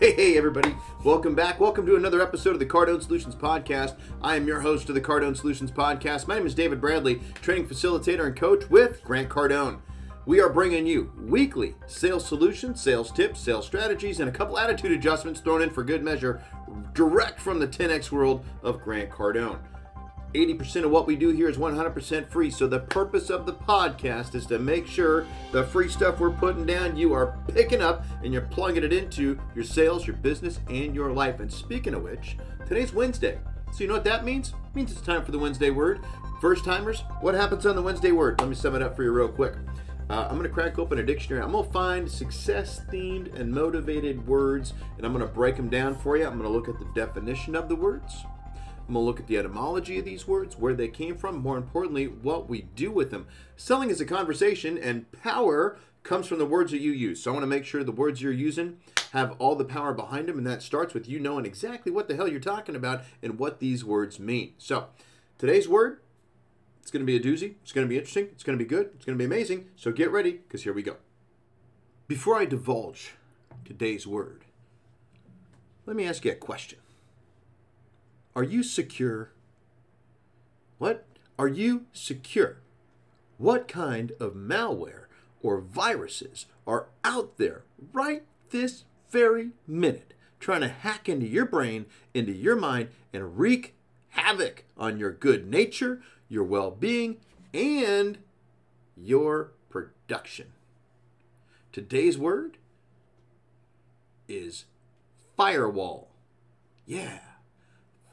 Hey, hey, everybody. Welcome back. Welcome to another episode of the Cardone Solutions Podcast. I am your host of the Cardone Solutions Podcast. My name is David Bradley, training facilitator and coach with Grant Cardone. We are bringing you weekly sales solutions, sales tips, sales strategies, and a couple attitude adjustments thrown in for good measure direct from the 10x world of Grant Cardone. 80% of what we do here is 100% free. So the purpose of the podcast is to make sure the free stuff we're putting down you are picking up and you're plugging it into your sales, your business, and your life. And speaking of which, today's Wednesday. So you know what that means? It means it's time for the Wednesday word. First timers, what happens on the Wednesday word? Let me sum it up for you real quick. Uh, I'm going to crack open a dictionary. I'm going to find success themed and motivated words, and I'm going to break them down for you. I'm going to look at the definition of the words. I'm going to look at the etymology of these words, where they came from, more importantly, what we do with them. Selling is a conversation, and power comes from the words that you use. So I want to make sure the words you're using have all the power behind them, and that starts with you knowing exactly what the hell you're talking about and what these words mean. So today's word, it's going to be a doozy. It's going to be interesting. It's going to be good. It's going to be amazing. So get ready, because here we go. Before I divulge today's word, let me ask you a question. Are you secure? What? Are you secure? What kind of malware or viruses are out there right this very minute trying to hack into your brain, into your mind, and wreak havoc on your good nature, your well being, and your production? Today's word is firewall. Yeah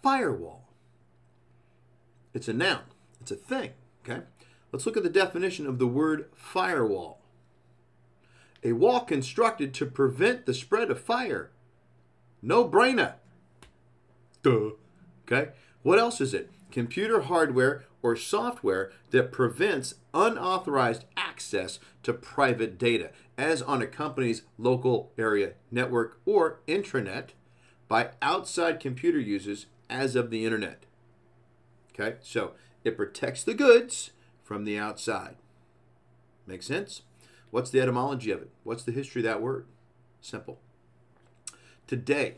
firewall. It's a noun, it's a thing, okay? Let's look at the definition of the word firewall. A wall constructed to prevent the spread of fire. No brainer. Duh. Okay? What else is it? Computer hardware or software that prevents unauthorized access to private data, as on a company's local area network or intranet, by outside computer users as of the internet. Okay, so it protects the goods from the outside. Make sense? What's the etymology of it? What's the history of that word? Simple. Today,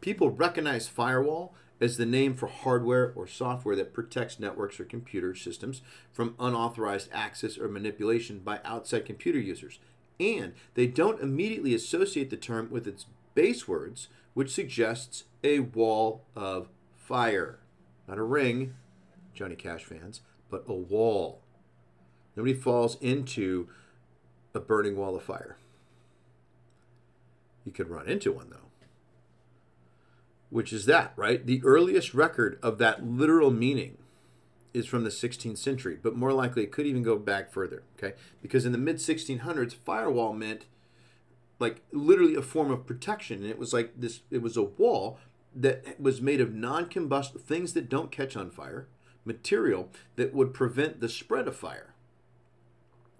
people recognize firewall as the name for hardware or software that protects networks or computer systems from unauthorized access or manipulation by outside computer users. And they don't immediately associate the term with its base words, which suggests a wall of fire. Not a ring, Johnny Cash fans, but a wall. Nobody falls into a burning wall of fire. You could run into one, though. Which is that, right? The earliest record of that literal meaning is from the 16th century, but more likely it could even go back further, okay? Because in the mid 1600s, firewall meant like literally a form of protection. And it was like this, it was a wall that was made of non combustible things that don't catch on fire, material that would prevent the spread of fire.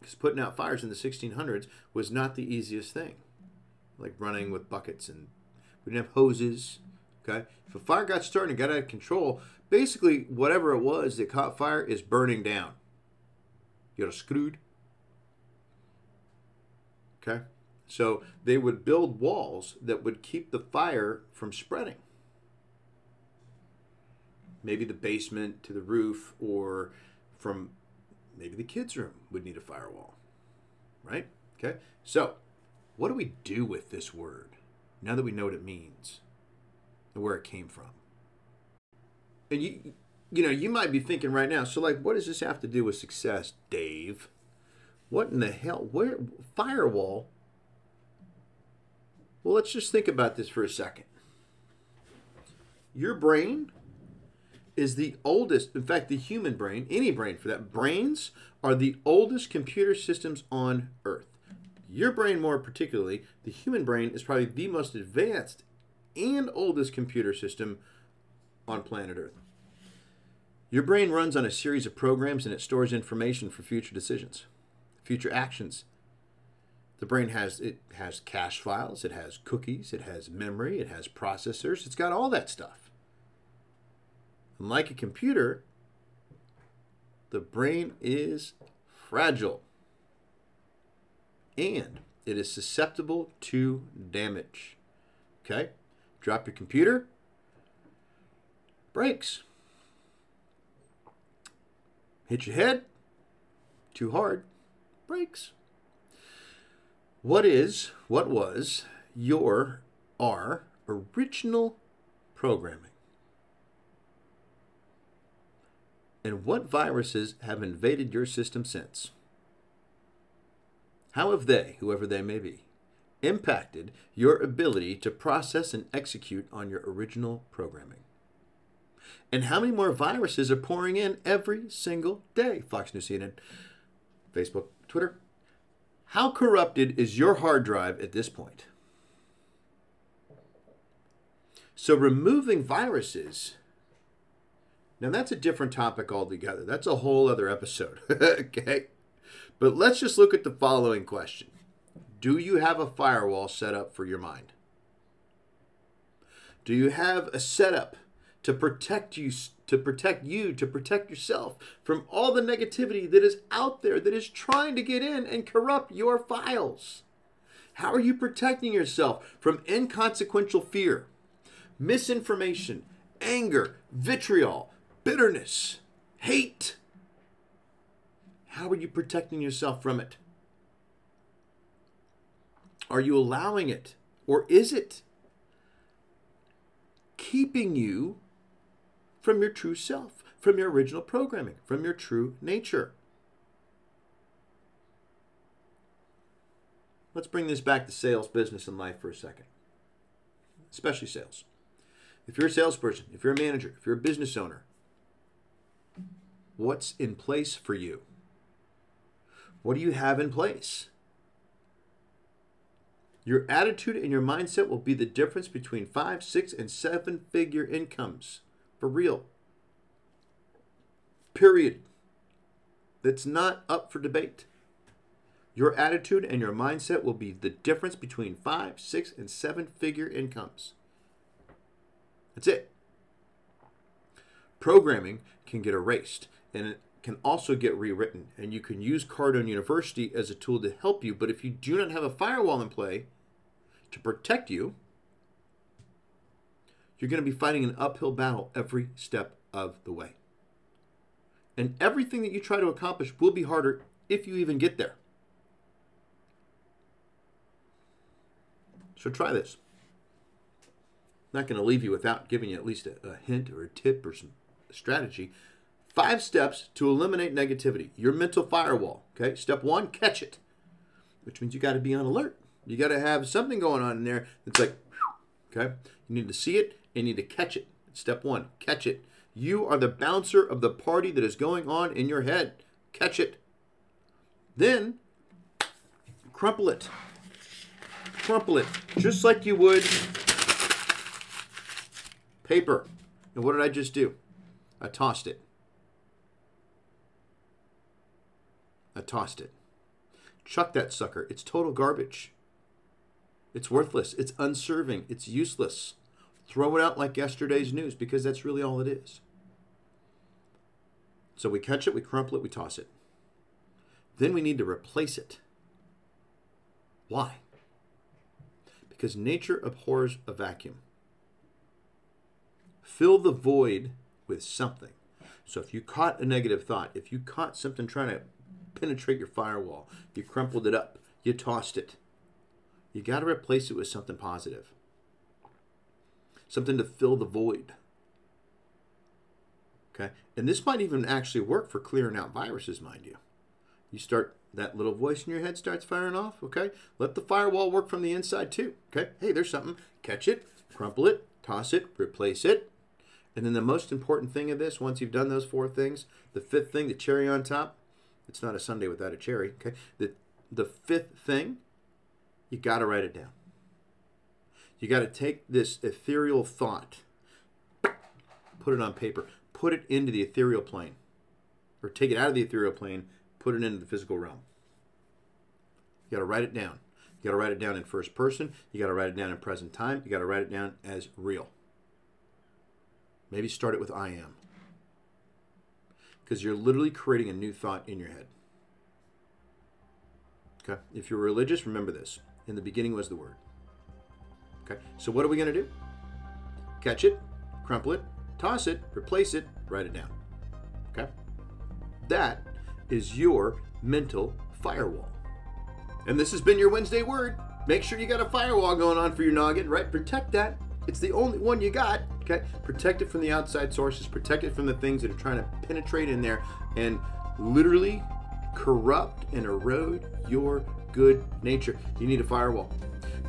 Because putting out fires in the 1600s was not the easiest thing. Like running with buckets and we didn't have hoses. Okay. If a fire got started and got out of control, basically whatever it was that caught fire is burning down. You're screwed. Okay. So they would build walls that would keep the fire from spreading. Maybe the basement to the roof, or from maybe the kids' room would need a firewall. Right? Okay. So, what do we do with this word now that we know what it means and where it came from? And you, you know, you might be thinking right now, so like, what does this have to do with success, Dave? What in the hell? Where firewall well, let's just think about this for a second. Your brain is the oldest, in fact, the human brain, any brain for that, brains are the oldest computer systems on Earth. Your brain, more particularly, the human brain, is probably the most advanced and oldest computer system on planet Earth. Your brain runs on a series of programs and it stores information for future decisions, future actions, the brain has it has cache files, it has cookies, it has memory, it has processors, it's got all that stuff. And like a computer, the brain is fragile and it is susceptible to damage. Okay? Drop your computer, breaks. Hit your head, too hard, breaks. What is, what was your, our original programming? And what viruses have invaded your system since? How have they, whoever they may be, impacted your ability to process and execute on your original programming? And how many more viruses are pouring in every single day? Fox News, CNN, Facebook, Twitter. How corrupted is your hard drive at this point? So, removing viruses, now that's a different topic altogether. That's a whole other episode. okay? But let's just look at the following question Do you have a firewall set up for your mind? Do you have a setup to protect you to protect you to protect yourself from all the negativity that is out there that is trying to get in and corrupt your files? How are you protecting yourself from inconsequential fear, misinformation, anger, vitriol, bitterness, hate? How are you protecting yourself from it? Are you allowing it? Or is it keeping you from your true self, from your original programming, from your true nature? Let's bring this back to sales, business, and life for a second, especially sales. If you're a salesperson, if you're a manager, if you're a business owner, what's in place for you? What do you have in place? Your attitude and your mindset will be the difference between five, six, and seven figure incomes. For real. Period. That's not up for debate. Your attitude and your mindset will be the difference between five, six, and seven figure incomes. That's it. Programming can get erased, and it can also get rewritten. And you can use Cardone University as a tool to help you. But if you do not have a firewall in play to protect you, you're going to be fighting an uphill battle every step of the way. And everything that you try to accomplish will be harder if you even get there. So try this. I'm not going to leave you without giving you at least a, a hint or a tip or some strategy Five steps to eliminate negativity. Your mental firewall. Okay. Step one, catch it, which means you got to be on alert. You got to have something going on in there that's like, okay. You need to see it and you need to catch it. Step one, catch it. You are the bouncer of the party that is going on in your head. Catch it. Then crumple it. Crumple it just like you would paper. And what did I just do? I tossed it. I tossed it. Chuck that sucker. It's total garbage. It's worthless. It's unserving. It's useless. Throw it out like yesterday's news because that's really all it is. So we catch it, we crumple it, we toss it. Then we need to replace it. Why? Because nature abhors a vacuum. Fill the void with something. So if you caught a negative thought, if you caught something trying to penetrate your firewall. You crumpled it up. You tossed it. You got to replace it with something positive. Something to fill the void. Okay? And this might even actually work for clearing out viruses, mind you. You start, that little voice in your head starts firing off. Okay? Let the firewall work from the inside too. Okay? Hey, there's something. Catch it, crumple it, toss it, replace it. And then the most important thing of this, once you've done those four things, the fifth thing, the cherry on top, it's not a sundae without a cherry. Okay. The the fifth thing, you got to write it down. You got to take this ethereal thought, put it on paper, put it into the ethereal plane, or take it out of the ethereal plane, put it into the physical realm. You got to write it down. You got to write it down in first person. You got to write it down in present time. You got to write it down as real. Maybe start it with I am because you're literally creating a new thought in your head. Okay? If you're religious, remember this. In the beginning was the Word. Okay, so what are we going to do? Catch it, crumple it, toss it, replace it, write it down. Okay? That is your mental firewall. And this has been your Wednesday word. Make sure you got a firewall going on for your noggin, right? Protect that. It's the only one you got. Okay? Protect it from the outside sources, protect it from the things that are trying to penetrate in there and literally corrupt and erode your good nature. You need a firewall.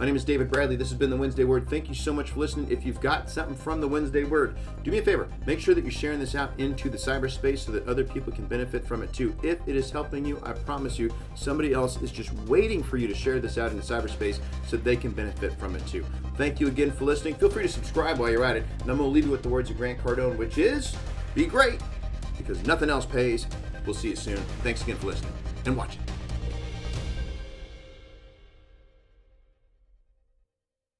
My name is David Bradley. This has been the Wednesday Word. Thank you so much for listening. If you've got something from the Wednesday Word, do me a favor. Make sure that you're sharing this out into the cyberspace so that other people can benefit from it too. If it is helping you, I promise you, somebody else is just waiting for you to share this out into cyberspace so they can benefit from it too. Thank you again for listening. Feel free to subscribe while you're at it. And I'm going to leave you with the words of Grant Cardone, which is be great because nothing else pays. We'll see you soon. Thanks again for listening and watching.